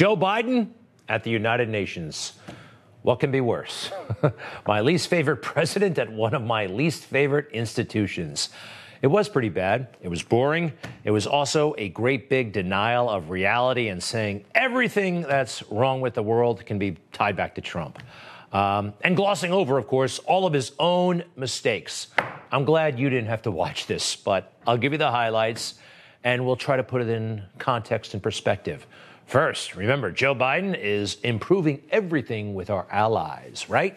Joe Biden at the United Nations. What can be worse? my least favorite president at one of my least favorite institutions. It was pretty bad. It was boring. It was also a great big denial of reality and saying everything that's wrong with the world can be tied back to Trump. Um, and glossing over, of course, all of his own mistakes. I'm glad you didn't have to watch this, but I'll give you the highlights and we'll try to put it in context and perspective. First, remember, Joe Biden is improving everything with our allies, right?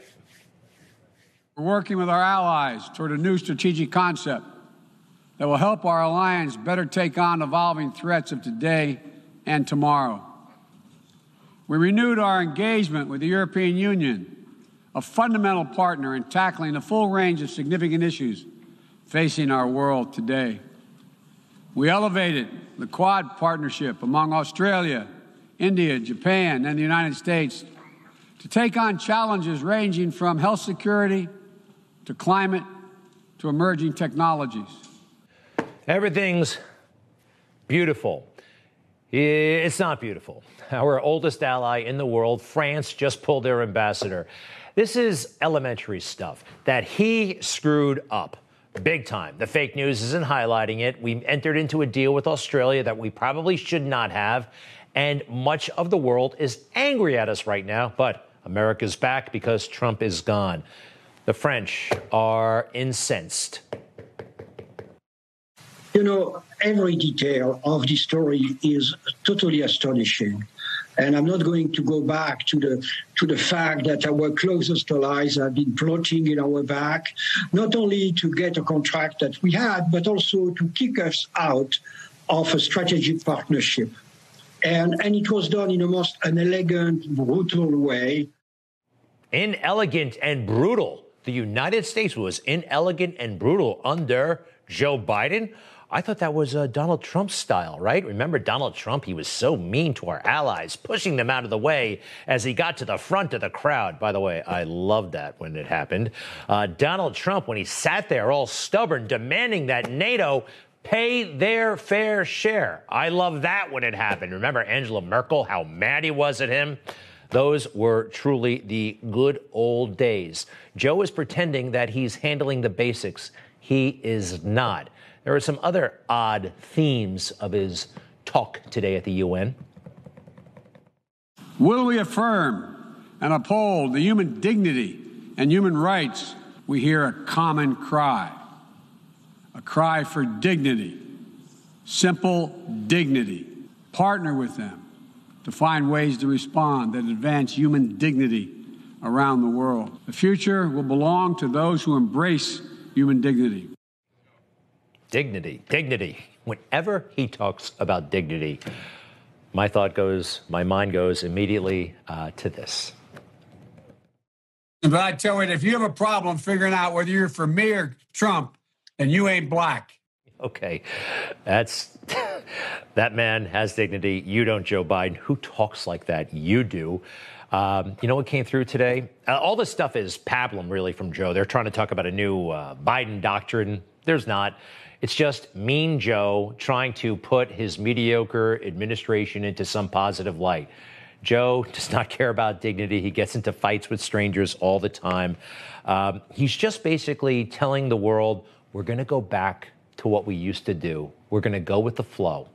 We're working with our allies toward a new strategic concept that will help our alliance better take on evolving threats of today and tomorrow. We renewed our engagement with the European Union, a fundamental partner in tackling the full range of significant issues facing our world today. We elevated the Quad partnership among Australia, India, Japan, and the United States to take on challenges ranging from health security to climate to emerging technologies. Everything's beautiful. It's not beautiful. Our oldest ally in the world, France, just pulled their ambassador. This is elementary stuff that he screwed up big time. The fake news isn't highlighting it. We entered into a deal with Australia that we probably should not have. And much of the world is angry at us right now, but America's back because Trump is gone. The French are incensed. You know, every detail of the story is totally astonishing. And I'm not going to go back to the to the fact that our closest allies have been plotting in our back, not only to get a contract that we had, but also to kick us out of a strategic partnership and and it was done in a most unelegant, brutal way. Inelegant and brutal. The United States was inelegant and brutal under Joe Biden. I thought that was uh, Donald Trump's style, right? Remember Donald Trump? He was so mean to our allies, pushing them out of the way as he got to the front of the crowd. By the way, I loved that when it happened. Uh, Donald Trump, when he sat there all stubborn, demanding that NATO pay their fair share. I love that when it happened. Remember Angela Merkel, how mad he was at him? Those were truly the good old days. Joe is pretending that he's handling the basics. He is not. There are some other odd themes of his talk today at the UN. Will we affirm and uphold the human dignity and human rights? We hear a common cry a cry for dignity, simple dignity. Partner with them to find ways to respond that advance human dignity around the world. The future will belong to those who embrace human dignity. Dignity, dignity. Whenever he talks about dignity, my thought goes, my mind goes immediately uh, to this. But I tell you, if you have a problem figuring out whether you're for me or Trump, and you ain't black. Okay, that's that man has dignity. You don't, Joe Biden. Who talks like that? You do. Um, you know what came through today? Uh, all this stuff is pablum, really, from Joe. They're trying to talk about a new uh, Biden doctrine. There's not. It's just mean Joe trying to put his mediocre administration into some positive light. Joe does not care about dignity. He gets into fights with strangers all the time. Um, he's just basically telling the world we're going to go back to what we used to do. We're going to go with the flow.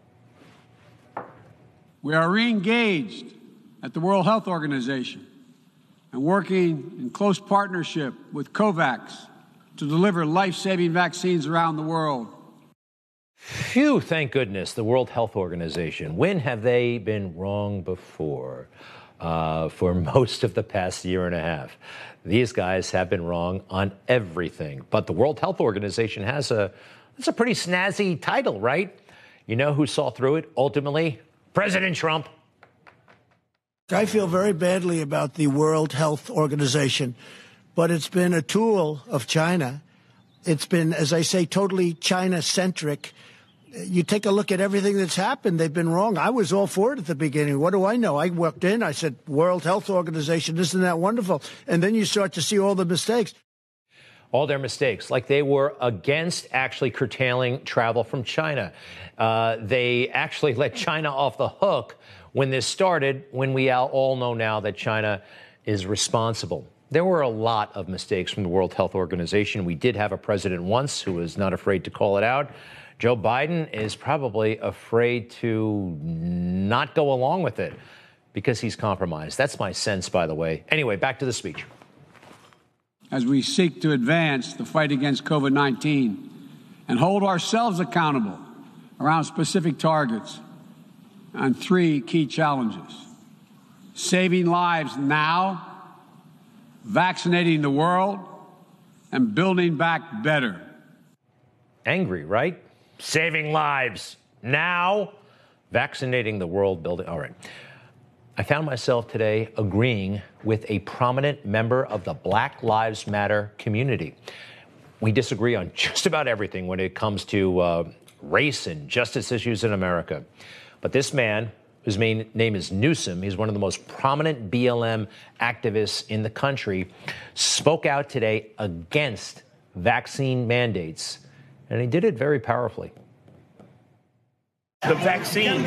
We are re engaged at the World Health Organization and working in close partnership with COVAX to deliver life saving vaccines around the world. Phew, thank goodness, the World Health Organization. When have they been wrong before? Uh, for most of the past year and a half. These guys have been wrong on everything. But the World Health Organization has a that's a pretty snazzy title, right? You know who saw through it ultimately? President Trump. I feel very badly about the World Health Organization, but it's been a tool of China. It's been, as I say, totally China centric you take a look at everything that's happened. They've been wrong. I was all for it at the beginning. What do I know? I walked in. I said, World Health Organization, isn't that wonderful? And then you start to see all the mistakes. all their mistakes, like they were against actually curtailing travel from China. Uh, they actually let China off the hook when this started, when we all know now that China is responsible. There were a lot of mistakes from the World Health Organization. We did have a president once who was not afraid to call it out. Joe Biden is probably afraid to not go along with it because he's compromised. That's my sense, by the way. Anyway, back to the speech. As we seek to advance the fight against COVID 19 and hold ourselves accountable around specific targets on three key challenges saving lives now, vaccinating the world, and building back better. Angry, right? Saving lives now, vaccinating the world, building. All right. I found myself today agreeing with a prominent member of the Black Lives Matter community. We disagree on just about everything when it comes to uh, race and justice issues in America. But this man, whose main name is Newsome, he's one of the most prominent BLM activists in the country, spoke out today against vaccine mandates, and he did it very powerfully. The vaccines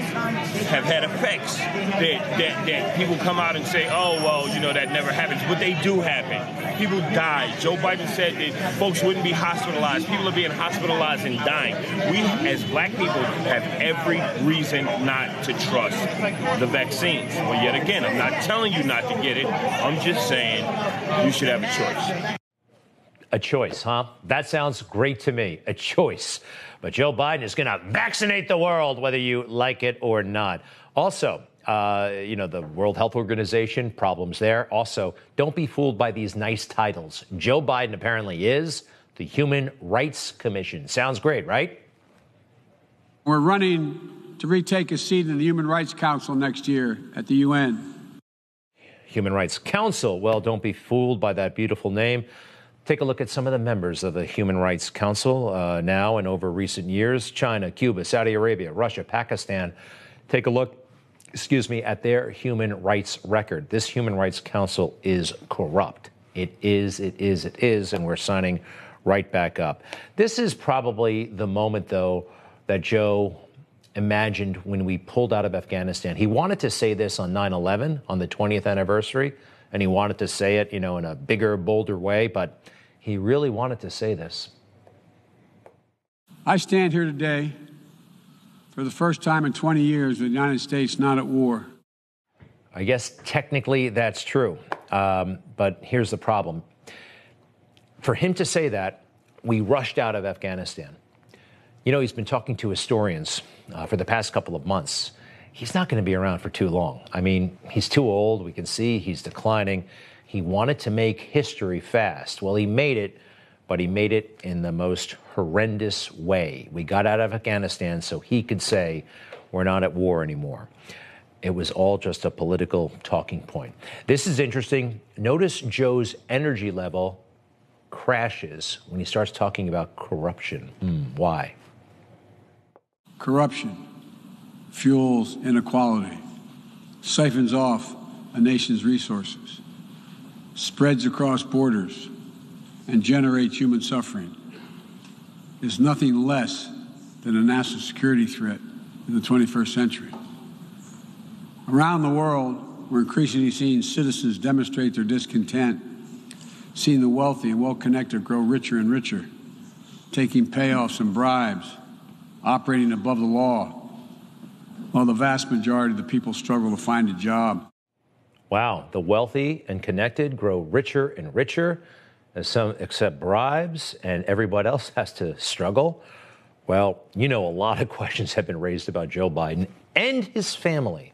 have had effects that, that, that people come out and say, oh, well, you know, that never happens. But they do happen. People die. Joe Biden said that folks wouldn't be hospitalized. People are being hospitalized and dying. We, as black people, have every reason not to trust the vaccines. But yet again, I'm not telling you not to get it. I'm just saying you should have a choice. A choice, huh? That sounds great to me. A choice. But Joe Biden is going to vaccinate the world, whether you like it or not. Also, uh, you know, the World Health Organization, problems there. Also, don't be fooled by these nice titles. Joe Biden apparently is the Human Rights Commission. Sounds great, right? We're running to retake a seat in the Human Rights Council next year at the UN. Human Rights Council. Well, don't be fooled by that beautiful name. Take a look at some of the members of the Human Rights Council uh, now and over recent years China, Cuba, Saudi Arabia, Russia, Pakistan. Take a look, excuse me, at their human rights record. This Human Rights Council is corrupt. It is, it is, it is, and we're signing right back up. This is probably the moment, though, that Joe imagined when we pulled out of Afghanistan. He wanted to say this on 9 11, on the 20th anniversary and he wanted to say it, you know, in a bigger, bolder way, but he really wanted to say this. I stand here today for the first time in 20 years with the United States not at war. I guess technically that's true, um, but here's the problem. For him to say that, we rushed out of Afghanistan. You know, he's been talking to historians uh, for the past couple of months he's not going to be around for too long. I mean, he's too old. We can see he's declining. He wanted to make history fast. Well, he made it, but he made it in the most horrendous way. We got out of Afghanistan so he could say, we're not at war anymore. It was all just a political talking point. This is interesting. Notice Joe's energy level crashes when he starts talking about corruption. Mm, why? Corruption fuels inequality, siphons off a nation's resources, spreads across borders, and generates human suffering is nothing less than a national security threat in the 21st century. Around the world, we're increasingly seeing citizens demonstrate their discontent, seeing the wealthy and well connected grow richer and richer, taking payoffs and bribes, operating above the law, while the vast majority of the people struggle to find a job. Wow, the wealthy and connected grow richer and richer as some accept bribes and everybody else has to struggle. Well, you know, a lot of questions have been raised about Joe Biden and his family,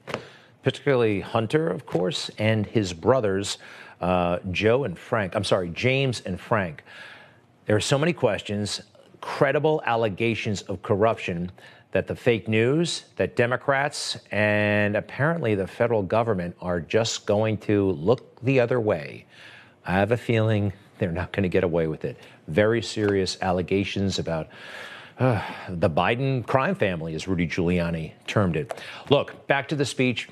particularly Hunter, of course, and his brothers, uh, Joe and Frank. I'm sorry, James and Frank. There are so many questions, credible allegations of corruption that the fake news, that Democrats and apparently the federal government are just going to look the other way. I have a feeling they're not going to get away with it. Very serious allegations about uh, the Biden crime family, as Rudy Giuliani termed it. Look, back to the speech.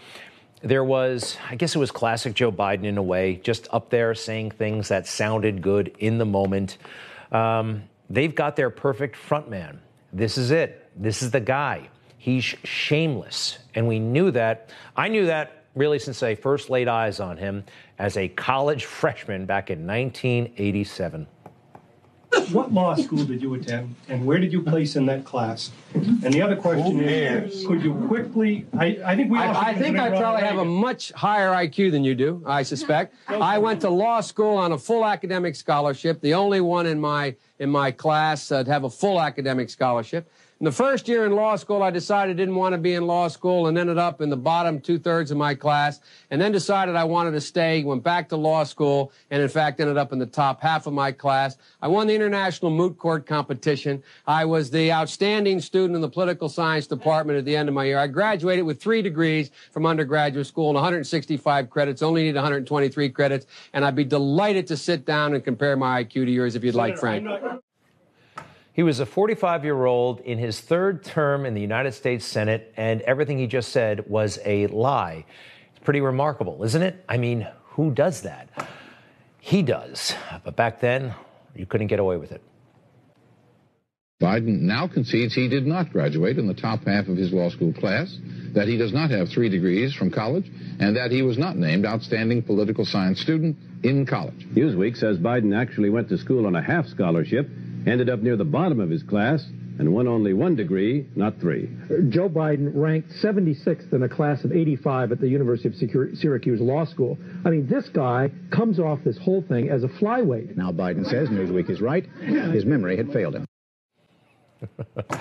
there was, I guess it was classic Joe Biden in a way, just up there saying things that sounded good in the moment. Um, they've got their perfect frontman. This is it. This is the guy. He's shameless. And we knew that. I knew that really since I first laid eyes on him as a college freshman back in 1987. What law school did you attend, and where did you place in that class? And the other question is, could you quickly? I, I think we. I, I think I probably Ronald have a much higher IQ than you do. I suspect. I went to law school on a full academic scholarship, the only one in my in my class uh, to have a full academic scholarship. In the first year in law school, I decided I didn't want to be in law school and ended up in the bottom two thirds of my class, and then decided I wanted to stay. Went back to law school, and in fact ended up in the top half of my class. I won the international moot court competition. I was the outstanding student in the political science department at the end of my year. I graduated with three degrees from undergraduate school and 165 credits. Only need 123 credits, and I'd be delighted to sit down and compare my IQ to yours if you'd like, Frank. He was a 45 year old in his third term in the United States Senate, and everything he just said was a lie. It's pretty remarkable, isn't it? I mean, who does that? He does. But back then, you couldn't get away with it. Biden now concedes he did not graduate in the top half of his law school class, that he does not have three degrees from college, and that he was not named outstanding political science student in college. Newsweek says Biden actually went to school on a half scholarship, ended up near the bottom of his class, and won only one degree, not three. Joe Biden ranked 76th in a class of 85 at the University of Syracuse Law School. I mean, this guy comes off this whole thing as a flyweight. Now Biden says Newsweek is right. His memory had failed him.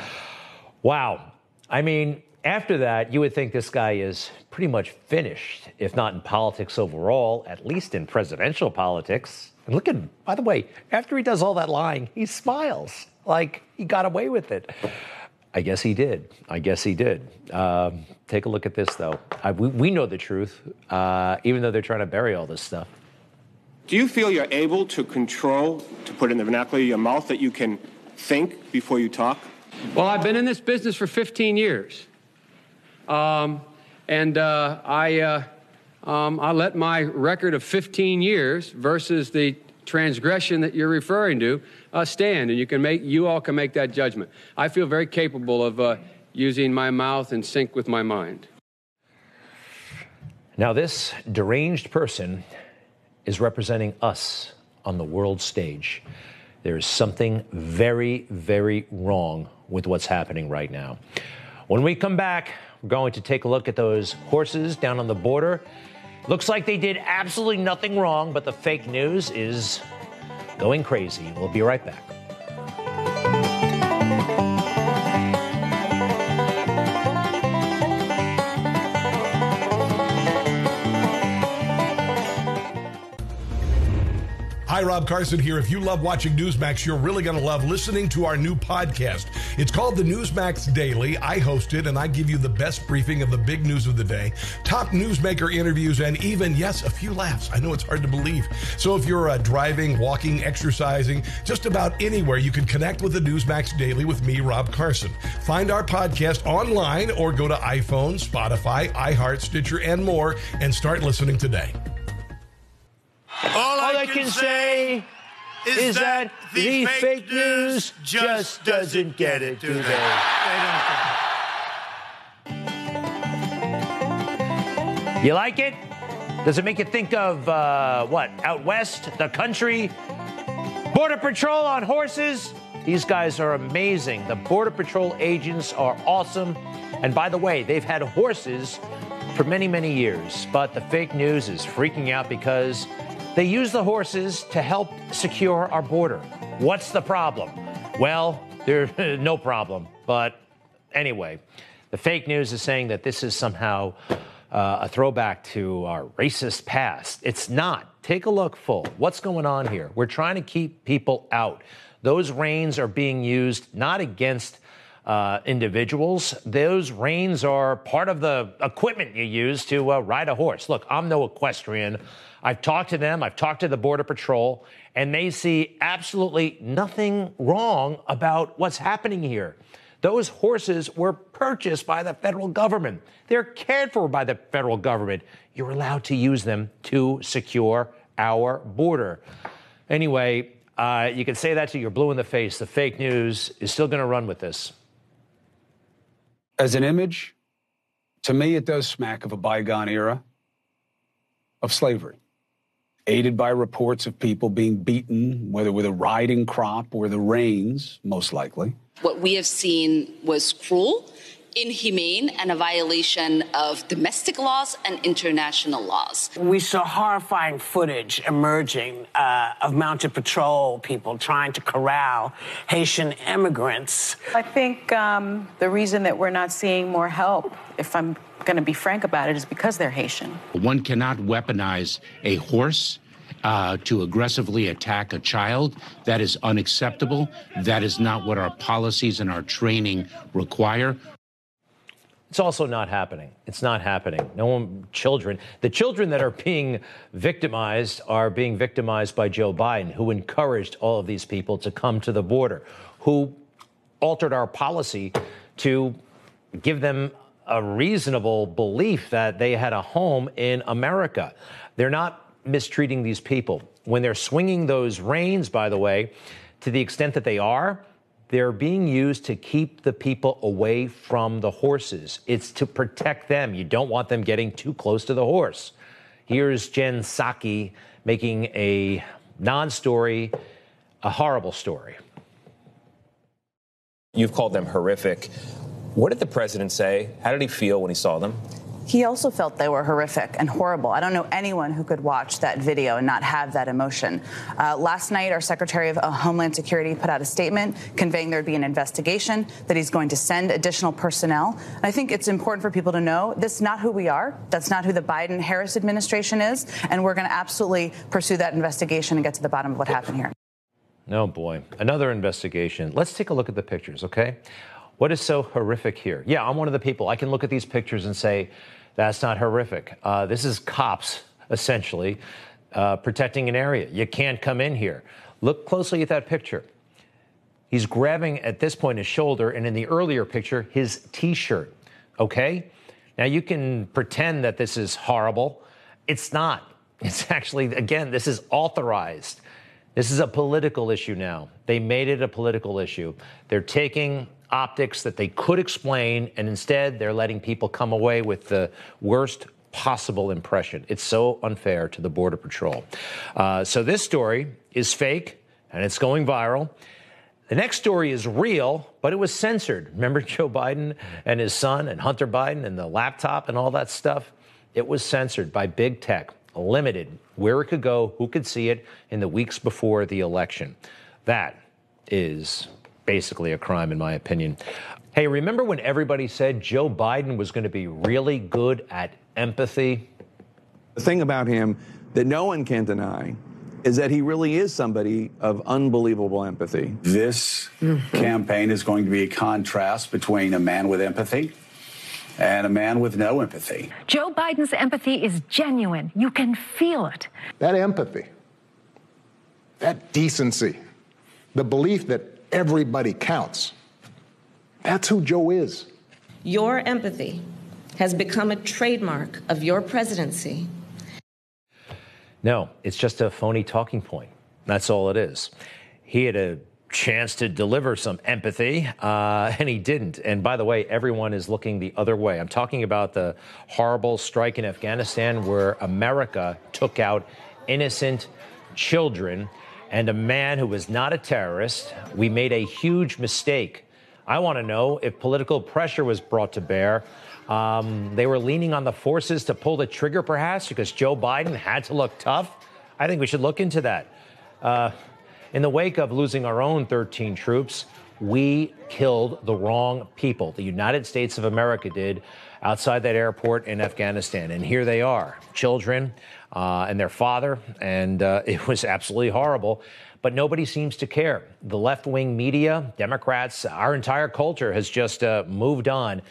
Wow. I mean, after that, you would think this guy is pretty much finished, if not in politics overall, at least in presidential politics. And look at him. By the way, after he does all that lying, he smiles like he got away with it. I guess he did. I guess he did. Um, take a look at this, though. I, we, we know the truth, uh, even though they're trying to bury all this stuff. Do you feel you're able to control, to put in the vernacular of your mouth, that you can think before you talk? Well, I've been in this business for 15 years. Um, and uh, I, uh, um, I let my record of 15 years versus the transgression that you're referring to uh, stand, and you can make you all can make that judgment. I feel very capable of uh, using my mouth in sync with my mind. Now, this deranged person is representing us on the world stage. There is something very, very wrong with what's happening right now. When we come back, we're going to take a look at those horses down on the border. Looks like they did absolutely nothing wrong, but the fake news is going crazy. We'll be right back. Hi, Rob Carson here. If you love watching Newsmax, you're really going to love listening to our new podcast. It's called the Newsmax Daily. I host it and I give you the best briefing of the big news of the day, top newsmaker interviews, and even, yes, a few laughs. I know it's hard to believe. So if you're uh, driving, walking, exercising, just about anywhere, you can connect with the Newsmax Daily with me, Rob Carson. Find our podcast online or go to iPhone, Spotify, iHeart, Stitcher, and more and start listening today. All I, can, say is, that, the fake news just doesn't get it, do they? You like it? Does it make you think of uh, what? Out west, the country? Border Patrol on horses? These guys are amazing. The Border Patrol agents are awesome. And by the way, they've had horses for many, many years. But the fake news is freaking out because they use the horses to help secure our border. What's the problem? Well, there's no problem. But anyway, the fake news is saying that this is somehow uh, a throwback to our racist past. It's not. Take a look full. What's going on here? We're trying to keep people out. Those reins are being used not against uh, individuals. Those reins are part of the equipment you use to uh, ride a horse. Look, I'm no equestrian. I've talked to them, I've talked to the Border Patrol, and they see absolutely nothing wrong about what's happening here. Those horses were purchased by the federal government. They're cared for by the federal government. You're allowed to use them to secure our border. Anyway, uh, you can say that to you're blue in the face. The fake news is still going to run with this. As an image, to me, it does smack of a bygone era of slavery, aided by reports of people being beaten, whether with a riding crop or the reins, most likely. What we have seen was cruel inhumane and a violation of domestic laws and international laws. We saw horrifying footage emerging uh, of mounted patrol people trying to corral Haitian immigrants. I think um, the reason that we're not seeing more help, if I'm going to be frank about it, is because they're Haitian. One cannot weaponize a horse. Uh, to aggressively attack a child. That is unacceptable. That is not what our policies and our training require. It's also not happening. It's not happening. No one, children, the children that are being victimized are being victimized by Joe Biden, who encouraged all of these people to come to the border, who altered our policy to give them a reasonable belief that they had a home in America. They're not mistreating these people. When they're swinging those reins, by the way, to the extent that they are, they're being used to keep the people away from the horses. It's to protect them. You don't want them getting too close to the horse. Here's Jen Psaki making a non story, a horrible story. You've called them horrific. What did the president say? How did he feel when he saw them? He also felt they were horrific and horrible. I don't know anyone who could watch that video and not have that emotion. Uh, last night, our Secretary of uh, Homeland Security put out a statement conveying there'd be an investigation, that he's going to send additional personnel. And I think it's important for people to know this is not who we are. That's not who the Biden Harris administration is. And we're going to absolutely pursue that investigation and get to the bottom of what happened here. Oh, boy. Another investigation. Let's take a look at the pictures, okay? What is so horrific here? Yeah, I'm one of the people. I can look at these pictures and say, that's not horrific. Uh, this is cops, essentially, uh, protecting an area. You can't come in here. Look closely at that picture. He's grabbing at this point his shoulder, and in the earlier picture, his t shirt. Okay? Now you can pretend that this is horrible. It's not. It's actually, again, this is authorized. This is a political issue now. They made it a political issue. They're taking optics that they could explain, and instead they're letting people come away with the worst possible impression. It's so unfair to the Border Patrol. Uh, so this story is fake, and it's going viral. The next story is real, but it was censored. Remember Joe Biden and his son and Hunter Biden and the laptop and all that stuff? It was censored by big tech, limited where it could go, who could see it in the weeks before the election. That is basically a crime, in my opinion. Hey, remember when everybody said Joe Biden was going to be really good at empathy? The thing about him that no one can deny is that he really is somebody of unbelievable empathy. This mm-hmm. campaign is going to be a contrast between a man with empathy and a man with no empathy. Joe Biden's empathy is genuine. You can feel it. That empathy, that decency, the belief that everybody counts. That's who Joe is. Your empathy has become a trademark of your presidency. No, it's just a phony talking point. That's all it is. He had a chance to deliver some empathy, uh, and he didn't. And by the way, everyone is looking the other way. I'm talking about the horrible strike in Afghanistan where America took out innocent children and a man who was not a terrorist. We made a huge mistake. I want to know if political pressure was brought to bear. Um, they were leaning on the forces to pull the trigger, perhaps, because Joe Biden had to look tough. I think we should look into that. Uh, in the wake of losing our own 13 troops, we killed the wrong people. The United States of America did outside that airport in Afghanistan. And here they are children uh, and their father, and uh, it was absolutely horrible. But nobody seems to care. The left wing media, Democrats, our entire culture has just uh, moved on.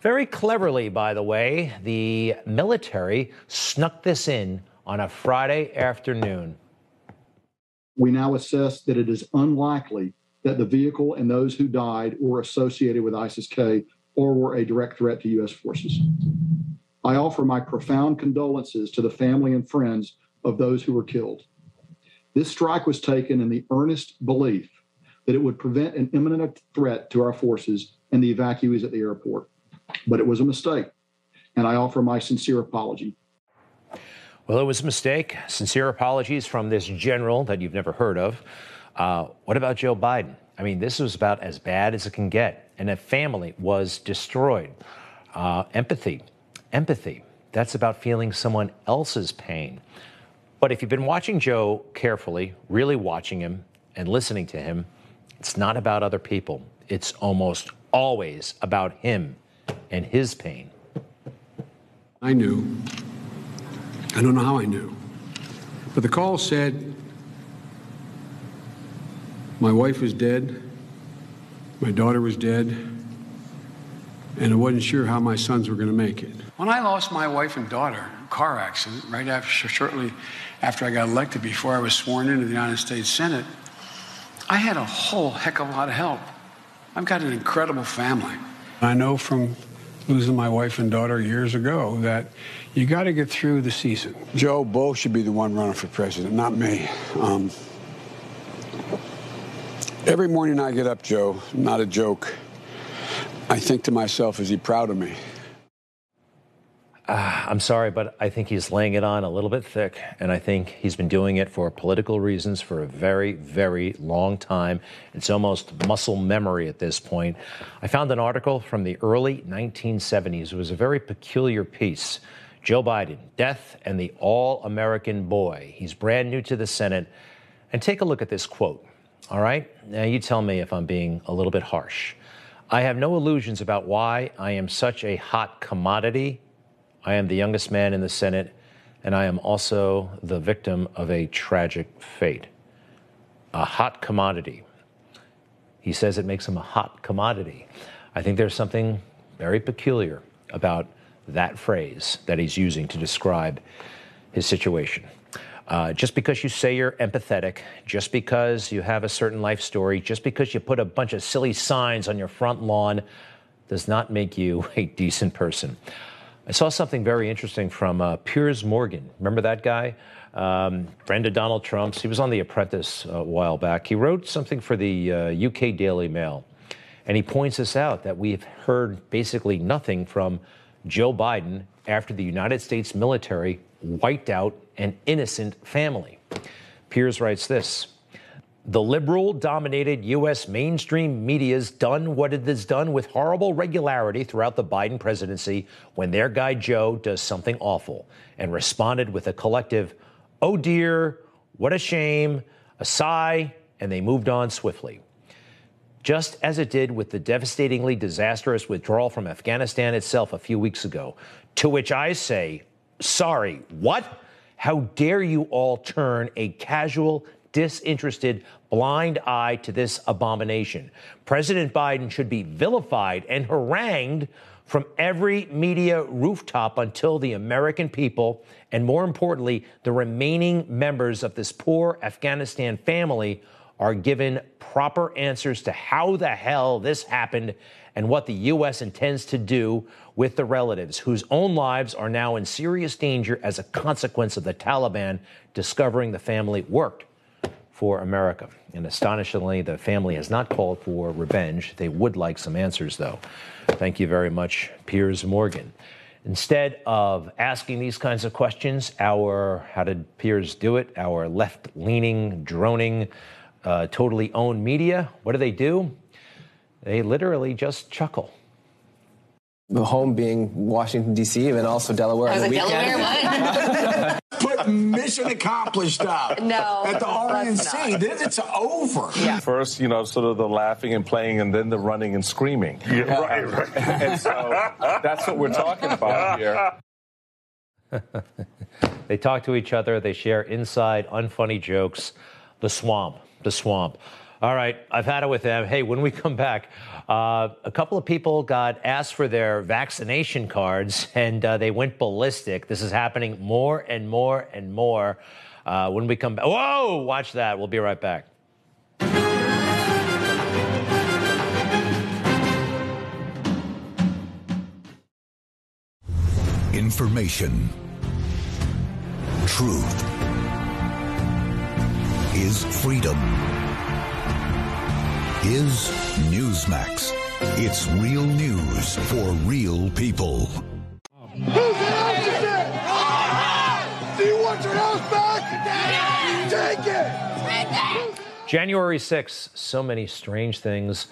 Very cleverly, by the way, the military snuck this in on a Friday afternoon. We now assess that it is unlikely that the vehicle and those who died were associated with ISIS K or were a direct threat to U.S. forces. I offer my profound condolences to the family and friends of those who were killed. This strike was taken in the earnest belief that it would prevent an imminent threat to our forces and the evacuees at the airport. But it was a mistake, and I offer my sincere apology. Well, it was a mistake. Sincere apologies from this general that you've never heard of. Uh, what about Joe Biden? I mean, this was about as bad as it can get, and a family was destroyed. Uh, empathy, empathy. That's about feeling someone else's pain. But if you've been watching Joe carefully, really watching him and listening to him, it's not about other people. It's almost always about him and his pain. I knew. I don't know how I knew. But the call said my wife was dead, my daughter was dead, and I wasn't sure how my sons were going to make it. When I lost my wife and daughter, in a car accident, right after, shortly after I got elected, before I was sworn into the United States Senate, I had a whole heck of a lot of help. I've got an incredible family. I know from losing my wife and daughter years ago that you got to get through the season. Joe, Bo should be the one running for president, not me. Um, every morning I get up, Joe, not a joke. I think to myself, is he proud of me? Uh, I'm sorry, but I think he's laying it on a little bit thick, and I think he's been doing it for political reasons for a very, very long time. It's almost muscle memory at this point. I found an article from the early 1970s. It was a very peculiar piece. Joe Biden, Death and the All American Boy. He's brand new to the Senate. And take a look at this quote, all right? Now, you tell me if I'm being a little bit harsh. I have no illusions about why I am such a hot commodity I am the youngest man in the Senate, and I am also the victim of a tragic fate. A hot commodity. He says it makes him a hot commodity. I think there's something very peculiar about that phrase that he's using to describe his situation. Uh, just because you say you're empathetic, just because you have a certain life story, just because you put a bunch of silly signs on your front lawn, does not make you a decent person. I saw something very interesting from uh, Piers Morgan. Remember that guy? Um, friend of Donald Trump's. He was on The Apprentice a while back. He wrote something for the uh, UK Daily Mail. And he points us out that we've heard basically nothing from Joe Biden after the United States military wiped out an innocent family. Piers writes this the liberal dominated U.S. mainstream media's done what it has done with horrible regularity throughout the Biden presidency when their guy Joe does something awful and responded with a collective, oh dear, what a shame, a sigh, and they moved on swiftly. Just as it did with the devastatingly disastrous withdrawal from Afghanistan itself a few weeks ago, to which I say, sorry, what? How dare you all turn a casual, disinterested, blind eye to this abomination. President Biden should be vilified and harangued from every media rooftop until the American people, and more importantly, the remaining members of this poor Afghanistan family, are given proper answers to how the hell this happened and what the U.S. intends to do with the relatives whose own lives are now in serious danger as a consequence of the Taliban discovering the family worked for America. And astonishingly, the family has not called for revenge. They would like some answers, though. Thank you very much, Piers Morgan. Instead of asking these kinds of questions, our, how did Piers do it? Our left leaning, droning, uh, totally owned media, what do they do? They literally just chuckle. The home being Washington, D.C., and also Delaware. I was on the like, weekend. Delaware, what? Put mission accomplished up. No, At the RNC. Then it's over. Yeah. First, you know, sort of the laughing and playing, and then the running and screaming. Yeah, right, right. and so that's what we're talking about here. they talk to each other, they share inside, unfunny jokes. The swamp, the swamp. All right, I've had it with them. Hey, when we come back, uh, a couple of people got asked for their vaccination cards and uh, they went ballistic. This is happening more and more and more. Uh, when we come back, whoa, watch that. We'll be right back. Information, truth is freedom. Is Newsmax. It's real news for real people. Who's an officer? Do you want your house back? Take it! January 6th, so many strange things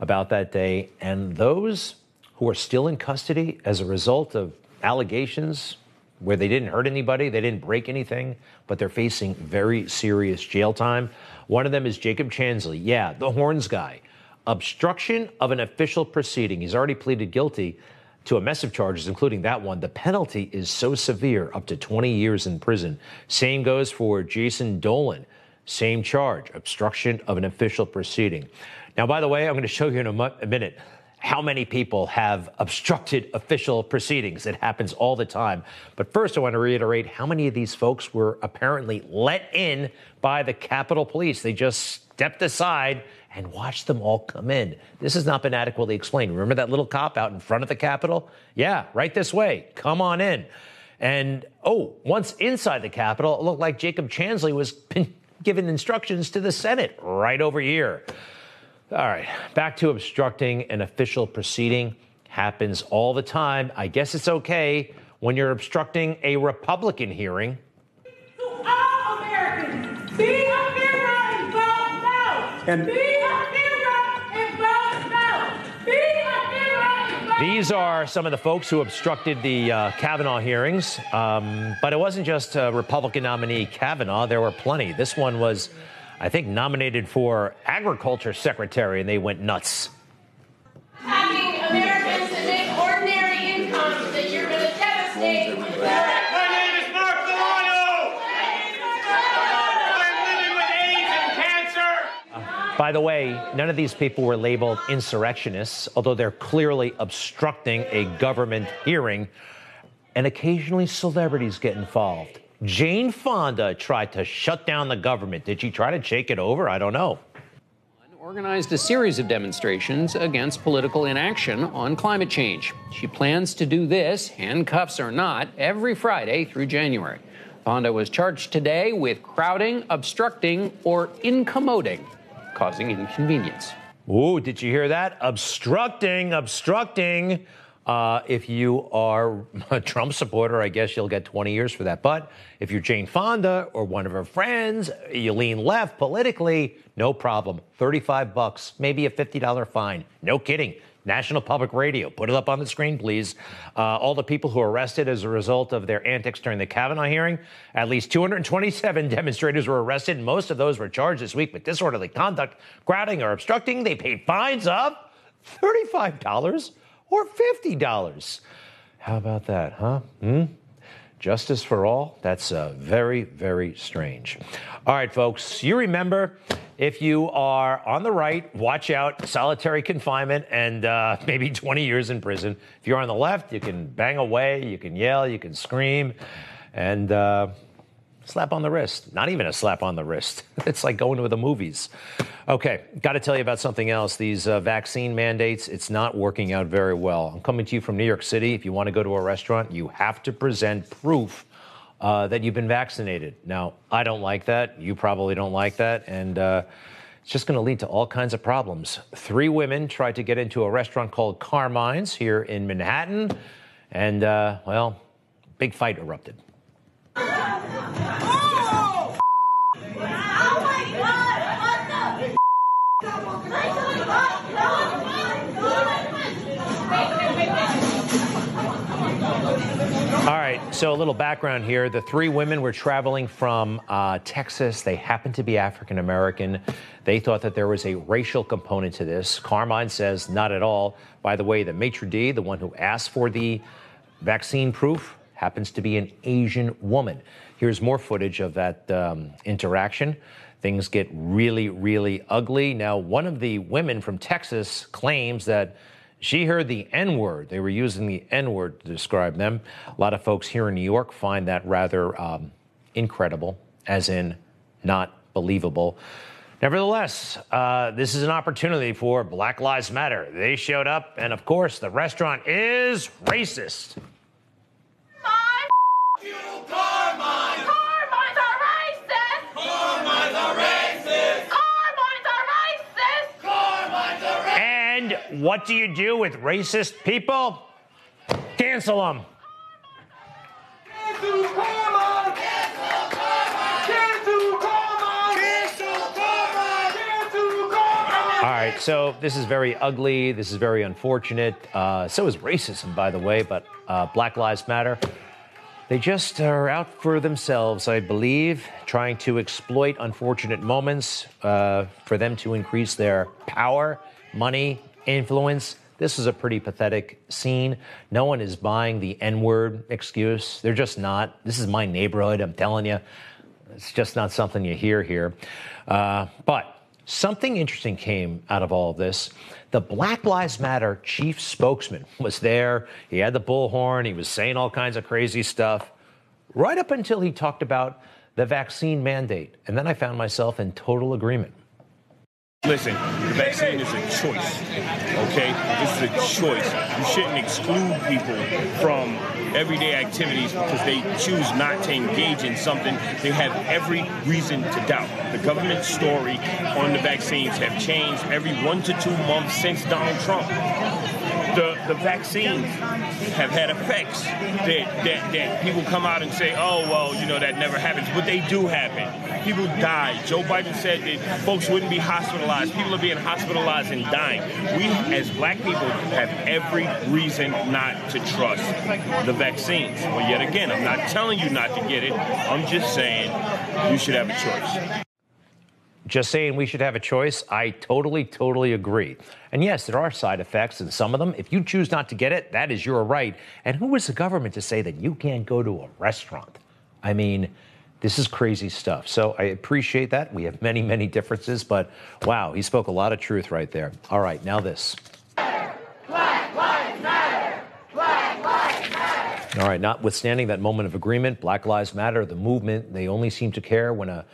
about that day. And those who are still in custody as a result of allegations where they didn't hurt anybody, they didn't break anything, but they're facing very serious jail time. One of them is Jacob Chansley. Yeah, the horns guy. Obstruction of an official proceeding. He's already pleaded guilty to a mess of charges, including that one. The penalty is so severe, up to 20 years in prison. Same goes for Jason Dolan. Same charge, obstruction of an official proceeding. Now, by the way, I'm going to show you in a, mu- a minute how many people have obstructed official proceedings. It happens all the time. But first, I want to reiterate how many of these folks were apparently let in by the Capitol Police. They just stepped aside and watched them all come in. This has not been adequately explained. Remember that little cop out in front of the Capitol? Yeah, right this way. Come on in. And oh, once inside the Capitol, it looked like Jacob Chansley was given instructions to the Senate right over here. All right, back to obstructing an official proceeding. Happens all the time. I guess it's okay when you're obstructing a Republican hearing. All Americans, be a hero and vote no. And- be a hero and vote no. Be a hero and vote These are some of the folks who obstructed the uh, Kavanaugh hearings. Um, but it wasn't just uh, Republican nominee Kavanaugh, there were plenty. This one was, I think, nominated for agriculture secretary, and they went nuts. having Americans that make ordinary incomes that you're going to devastate with My name is Mark Milano. I'm living with AIDS and cancer. By the way, none of these people were labeled insurrectionists, although they're clearly obstructing a government hearing. And occasionally celebrities get involved. Jane Fonda tried to shut down the government. Did she try to shake it over? I don't know. organized a series of demonstrations against political inaction on climate change. She plans to do this, handcuffs or not, every Friday through January. Fonda was charged today with crowding, obstructing, or incommoding, causing inconvenience. Ooh, did you hear that? Obstructing, obstructing. Uh, if you are a Trump supporter, I guess you'll get 20 years for that. But if you're Jane Fonda or one of her friends, you lean left politically, no problem. 35 bucks, maybe a $50 fine. No kidding. National Public Radio. Put it up on the screen, please. Uh, all the people who were arrested as a result of their antics during the Kavanaugh hearing, at least 227 demonstrators were arrested, most of those were charged this week with disorderly conduct, crowding, or obstructing. They paid fines of $35 or $50. How about that, huh? Hmm? Justice for all? That's uh, very, very strange. All right, folks, you remember if you are on the right, watch out, solitary confinement and uh, maybe 20 years in prison. If you're on the left, you can bang away, you can yell, you can scream, and uh, slap on the wrist. Not even a slap on the wrist. It's like going to the movies. Okay, got to tell you about something else. These uh, vaccine mandates, it's not working out very well. I'm coming to you from New York City. If you want to go to a restaurant, you have to present proof uh, that you've been vaccinated. Now, I don't like that. You probably don't like that. And uh, it's just going to lead to all kinds of problems. Three women tried to get into a restaurant called Carmine's here in Manhattan. And, uh, well, big fight erupted. All right, so a little background here. The three women were traveling from uh, Texas. They happened to be African American. They thought that there was a racial component to this. Carmine says not at all. By the way, the maitre d', the one who asked for the vaccine proof, happens to be an Asian woman. Here's more footage of that um, interaction. Things get really, really ugly. Now, one of the women from Texas claims that she heard the N word. They were using the N word to describe them. A lot of folks here in New York find that rather um, incredible, as in not believable. Nevertheless, uh, this is an opportunity for Black Lives Matter. They showed up, and of course, the restaurant is racist. What do you do with racist people? Cancel them. All right, so this is very ugly. This is very unfortunate. Uh, so is racism, by the way, but uh, Black Lives Matter. They just are out for themselves, I believe, trying to exploit unfortunate moments uh, for them to increase their power, money, influence. This is a pretty pathetic scene. No one is buying the N word excuse. They're just not. This is my neighborhood, I'm telling you. It's just not something you hear here. Uh, but something interesting came out of all of this. The Black Lives Matter chief spokesman was there. He had the bullhorn. He was saying all kinds of crazy stuff, right up until he talked about the vaccine mandate. And then I found myself in total agreement. Listen, the vaccine is a choice, okay? This is a choice. You shouldn't exclude people from everyday activities because they choose not to engage in something they have every reason to doubt. The government story on the vaccines have changed every one to two months since Donald Trump the, the vaccines have had effects that, that, that people come out and say, oh, well, you know, that never happens. But they do happen. People die. Joe Biden said that folks wouldn't be hospitalized. People are being hospitalized and dying. We, as black people, have every reason not to trust the vaccines. Well, yet again, I'm not telling you not to get it. I'm just saying you should have a choice. Just saying we should have a choice. I totally, totally agree. And yes, there are side effects, and some of them, if you choose not to get it, that is your right. And who is the government to say that you can't go to a restaurant? I mean, this is crazy stuff. So I appreciate that. We have many, many differences, but wow, he spoke a lot of truth right there. All right, now this. All right, notwithstanding that moment of agreement, Black Lives Matter, the movement, they only seem to care when a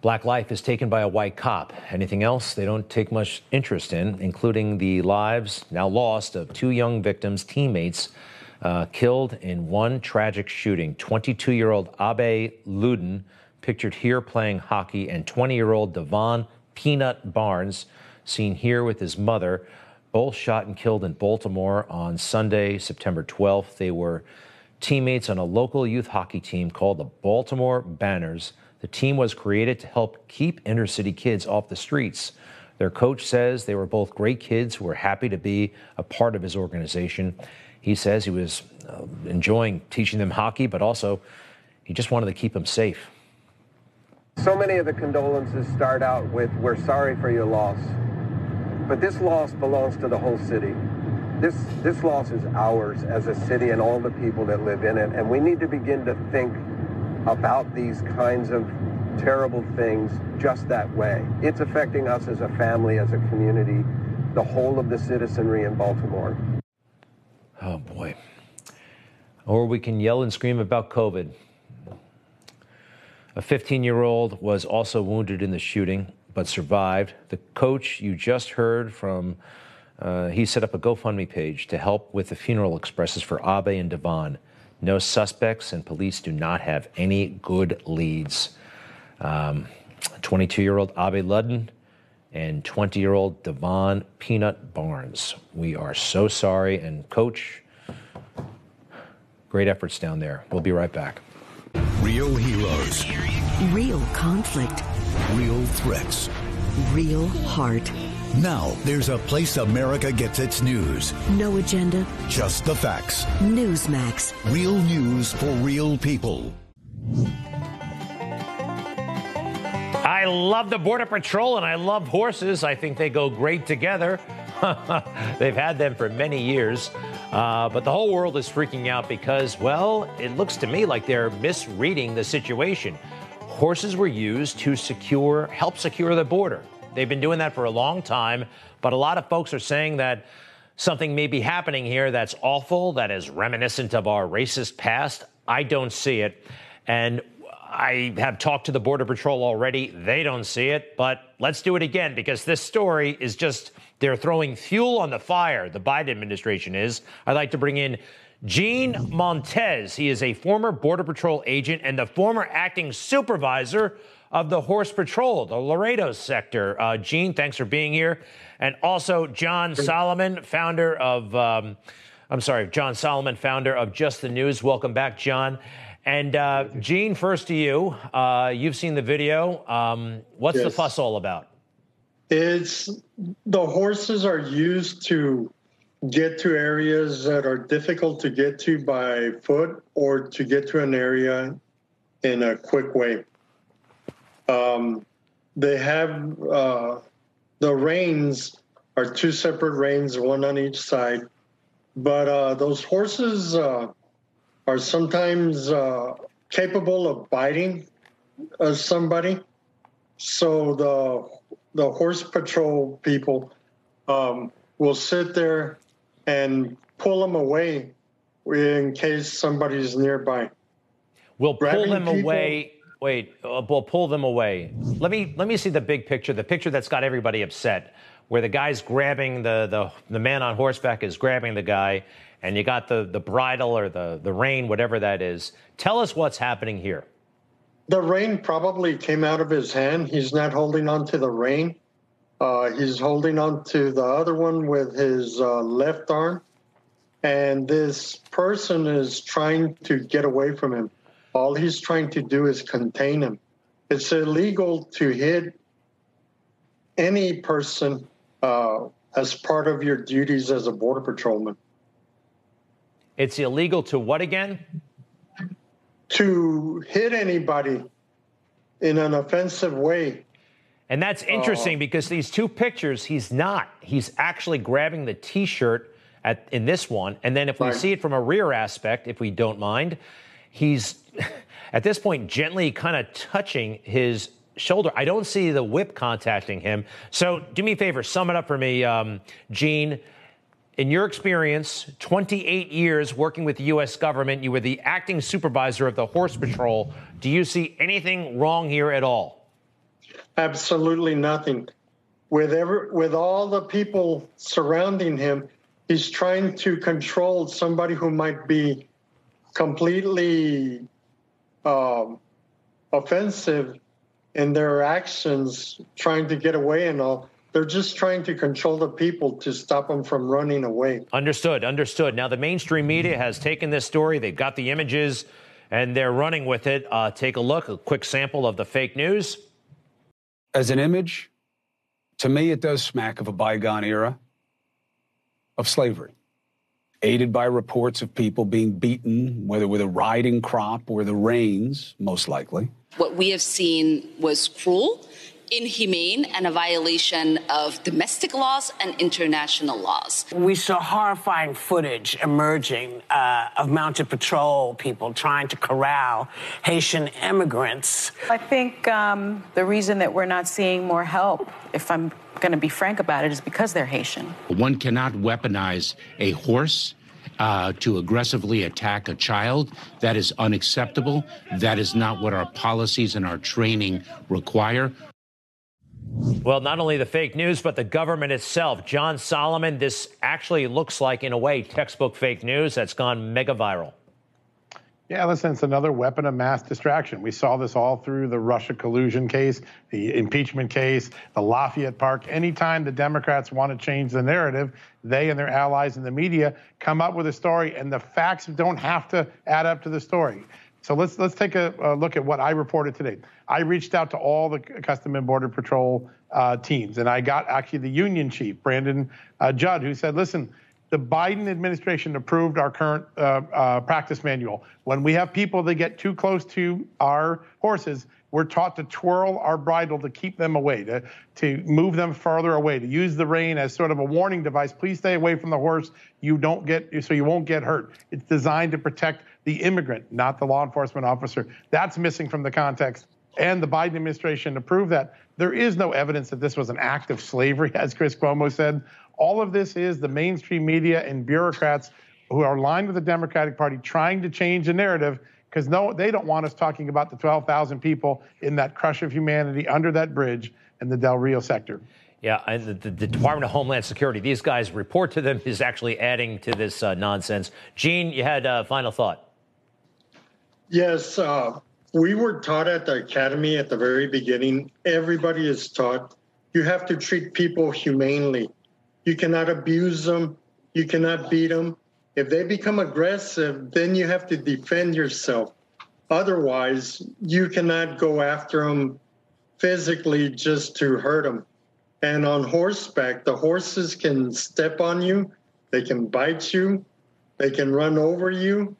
black life is taken by a white cop. Anything else they don't take much interest in, including the lives now lost of two young victims, teammates, uh, killed in one tragic shooting. 22 year old Abe Luden, pictured here playing hockey, and 20 year old Devon Peanut Barnes, seen here with his mother, both shot and killed in Baltimore on Sunday, September 12th. They were teammates on a local youth hockey team called the Baltimore Banners. The team was created to help keep inner city kids off the streets. Their coach says they were both great kids who were happy to be a part of his organization. He says he was uh, enjoying teaching them hockey, but also he just wanted to keep them safe. So many of the condolences start out with, We're sorry for your loss. But this loss belongs to the whole city. This, this loss is ours as a city and all the people that live in it. And we need to begin to think about these kinds of terrible things just that way. It's affecting us as a family, as a community, the whole of the citizenry in Baltimore. Oh boy. Or we can yell and scream about COVID. A 15 year old was also wounded in the shooting, but survived. The coach you just heard from, uh, he set up a GoFundMe page to help with the funeral expresses for Abe and Devon. No suspects, and police do not have any good leads. 22 um, year old Abe Ludden and 20 year old Devon Peanut Barnes. We are so sorry. And, coach, great efforts down there. We'll be right back. Real heroes, Real conflict. real threats. Real heart. Now there's a place America gets its news. No agenda. Just the facts. Newsmax. Real news for real people. I love the Border Patrol and I love horses. I think they go great together. They've had them for many years. Uh, but the whole world is freaking out because, well, it looks to me like they're misreading the situation. Horses were used to secure, help secure the border. They've been doing that for a long time, but a lot of folks are saying that something may be happening here that's awful, that is reminiscent of our racist past. I don't see it. And I have talked to the Border Patrol already. They don't see it, but let's do it again because this story is just, they're throwing fuel on the fire. The Biden administration is. I'd like to bring in Gene Montez. He is a former Border Patrol agent and the former acting supervisor of the Horse Patrol, the Laredo sector. Uh, Gene, thanks for being here. And also John Solomon, founder of, um, I'm sorry, John Solomon, founder of Just the News. Welcome back, John. And uh, Gene, first to you. Uh, you've seen the video. Um, what's the fuss all about? It's the horses are used to get to areas that are difficult to get to by foot or to get to an area in a quick way. Um, they have uh, the reins are two separate reins, one on each side, but uh, those horses uh, are sometimes uh, capable of biting uh, somebody. So the the horse patrol people um, will sit there and pull them away in case somebody's nearby. We'll pull Grabbing them people- away. Wait, uh, we'll pull them away. Let me let me see the big picture, the picture that's got everybody upset, where the guy's grabbing the the, the man on horseback is grabbing the guy, and you got the the bridle or the the rein, whatever that is. Tell us what's happening here. The rein probably came out of his hand. He's not holding on to the rein. Uh, he's holding on to the other one with his uh, left arm. And this person is trying to get away from him. All he's trying to do is contain him. It's illegal to hit any person uh, as part of your duties as a border patrolman. It's illegal to what again? To hit anybody in an offensive way. And that's interesting because these two pictures, he's not. He's actually grabbing the T-shirt at in this one, and then if we Right. see it from a rear aspect, if we don't mind, he's at this point gently kind of touching his shoulder. I don't see the whip contacting him. So do me a favor, sum it up for me, um, Gene. In your experience, 28 years working with the U.S. government, you were the acting supervisor of the Horse Patrol. Do you see anything wrong here at all? Absolutely nothing. With every, with all the people surrounding him, he's trying to control somebody who might be completely um, offensive in their actions, trying to get away and all. They're just trying to control the people to stop them from running away. Understood, understood. Now, the mainstream media has taken this story, they've got the images, and they're running with it. Uh, take a look, a quick sample of the fake news. As an image, to me, it does smack of a bygone era of slavery, aided by reports of people being beaten, whether with a riding crop or the reins, most likely. What we have seen was cruel, inhumane, and a violation of domestic laws and international laws. We saw horrifying footage emerging uh, of mounted patrol people trying to corral Haitian immigrants. I think um, the reason that we're not seeing more help, if I'm going to be frank about it, is because they're Haitian. One cannot weaponize a horse uh, to aggressively attack a child. That is unacceptable. That is not what our policies and our training require. Well, not only the fake news, but the government itself. John Solomon, this actually looks like, in a way, textbook fake news that's gone mega viral. Yeah, listen, it's another weapon of mass distraction. We saw this all through the Russia collusion case, the impeachment case, the Lafayette Park. Anytime the Democrats want to change the narrative, they and their allies in the media come up with a story, and the facts don't have to add up to the story. So let's let's take a, a look at what I reported today. I reached out to all the Custom and Border Patrol uh, teams, and I got actually the union chief, Brandon uh, Judd, who said, "Listen." the Biden administration approved our current uh, uh, practice manual. When we have people that get too close to our horses, we're taught to twirl our bridle to keep them away, to, to move them farther away, to use the rein as sort of a warning device. Please stay away from the horse. You don't get so you won't get hurt. It's designed to protect the immigrant, not the law enforcement officer. That's missing from the context. And the Biden administration to prove that. There is no evidence that this was an act of slavery, as Chris Cuomo said. All of this is the mainstream media and bureaucrats who are aligned with the Democratic Party trying to change the narrative because no, they don't want us talking about the 12,000 people in that crush of humanity under that bridge in the Del Rio sector. Yeah, and the, the, the Department of Homeland Security, these guys report to them is actually adding to this uh, nonsense. Gene, you had a final thought. Yes, uh, we were taught at the academy at the very beginning. Everybody is taught you have to treat people humanely. You cannot abuse them. You cannot beat them. If they become aggressive, then you have to defend yourself. Otherwise, you cannot go after them physically just to hurt them. And on horseback, the horses can step on you, they can bite you, they can run over you,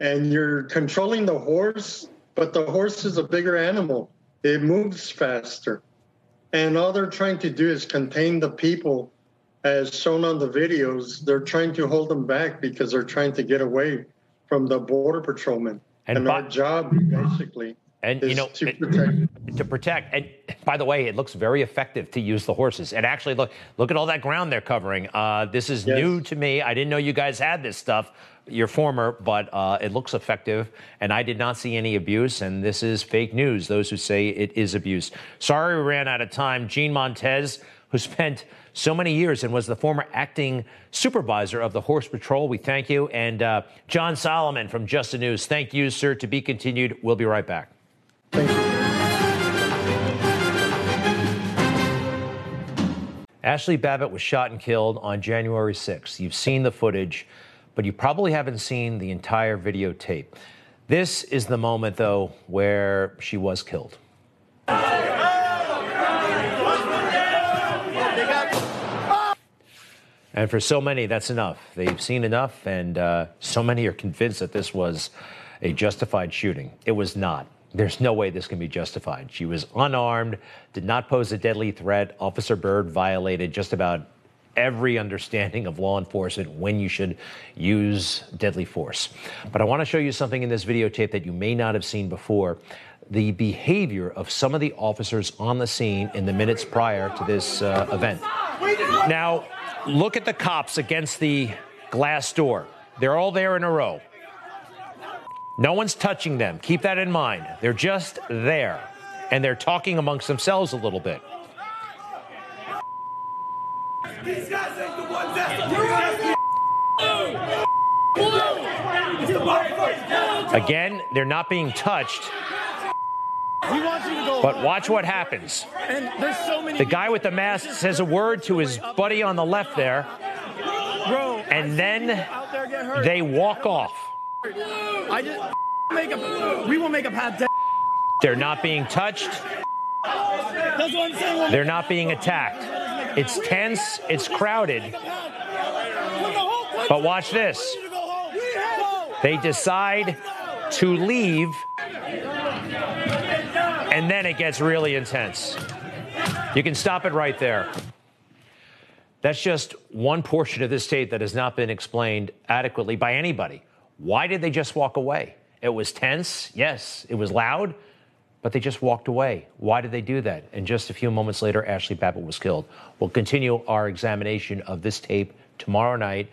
and you're controlling the horse, but the horse is a bigger animal. It moves faster. And all they're trying to do is contain the people, as shown on the videos. They're trying to hold them back because they're trying to get away from the border patrolmen. And And, by- our job, basically, And you know, to protect. to protect. And by the way, it looks very effective to use the horses. And actually, look, look at all that ground they're covering. Uh, this is new to me. I didn't know you guys had this stuff. Your former, but uh, it looks effective, and I did not see any abuse. And this is fake news. Those who say it is abuse. Sorry, we ran out of time. Gene Montez, who spent so many years and was the former acting supervisor of the Horse Patrol. We thank you. And uh, John Solomon from Just the News. Thank you, sir. To be continued. We'll be right back. Ashli Babbitt was shot and killed on January 6th. You've seen the footage, but you probably haven't seen the entire videotape. This is the moment, though, where she was killed. And for so many, that's enough. They've seen enough, and uh, so many are convinced that this was a justified shooting. It was not. There's no way this can be justified. She was unarmed, did not pose a deadly threat. Officer Byrd violated just about every understanding of law enforcement when you should use deadly force. But I want to show you something in this videotape that you may not have seen before the behavior of some of the officers on the scene in the minutes prior to this uh, event. Now, look at the cops against the glass door. They're all there in a row. No one's touching them. Keep that in mind. They're just there. And they're talking amongst themselves a little bit. Again, they're not being touched. But watch what happens. The guy with the mask says a word to his buddy on the left there, and then they walk off. I just make a. We will make a path. They're not being touched. They're not being attacked. It's tense, it's crowded. But watch this. They decide to leave, and then it gets really intense. You can stop it right there. That's just one portion of this tape that has not been explained adequately by anybody. Why did they just walk away? It was tense, yes. It was loud, but they just walked away. Why did they do that? And just a few moments later, Ashli Babbitt was killed. We'll continue our examination of this tape tomorrow night.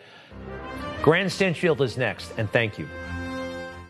Grant Stinchfield is next, and thank you.